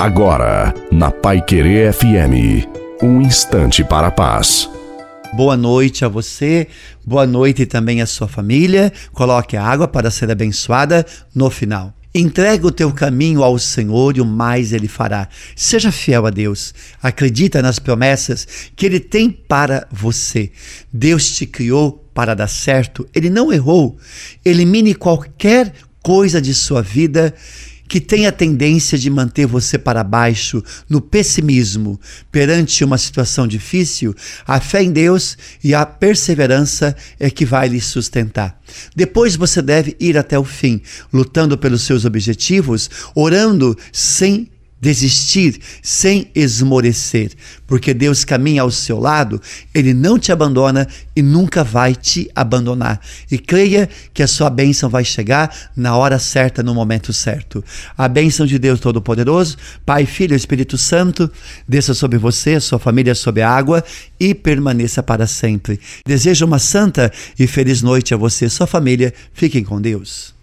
Agora, na Pai Querer FM, um instante para a paz. Boa noite a você, boa noite também à sua família. Coloque a água para ser abençoada no final. Entrega o teu caminho ao Senhor e o mais Ele fará. Seja fiel a Deus. Acredita nas promessas que Ele tem para você. Deus te criou para dar certo. Ele não errou. Elimine qualquer coisa de sua vida que tem a tendência de manter você para baixo, no pessimismo, perante uma situação difícil, a fé em Deus e a perseverança é que vai lhe sustentar. Depois você deve ir até o fim, lutando pelos seus objetivos, orando sem desistir, sem esmorecer, porque Deus caminha ao seu lado, ele não te abandona e nunca vai te abandonar. E creia que a sua bênção vai chegar na hora certa, no momento certo. A bênção de Deus Todo-Poderoso, Pai, Filho e Espírito Santo, desça sobre você, sua família sobre a água e permaneça para sempre. Desejo uma santa e feliz noite a você e sua família. Fiquem com Deus.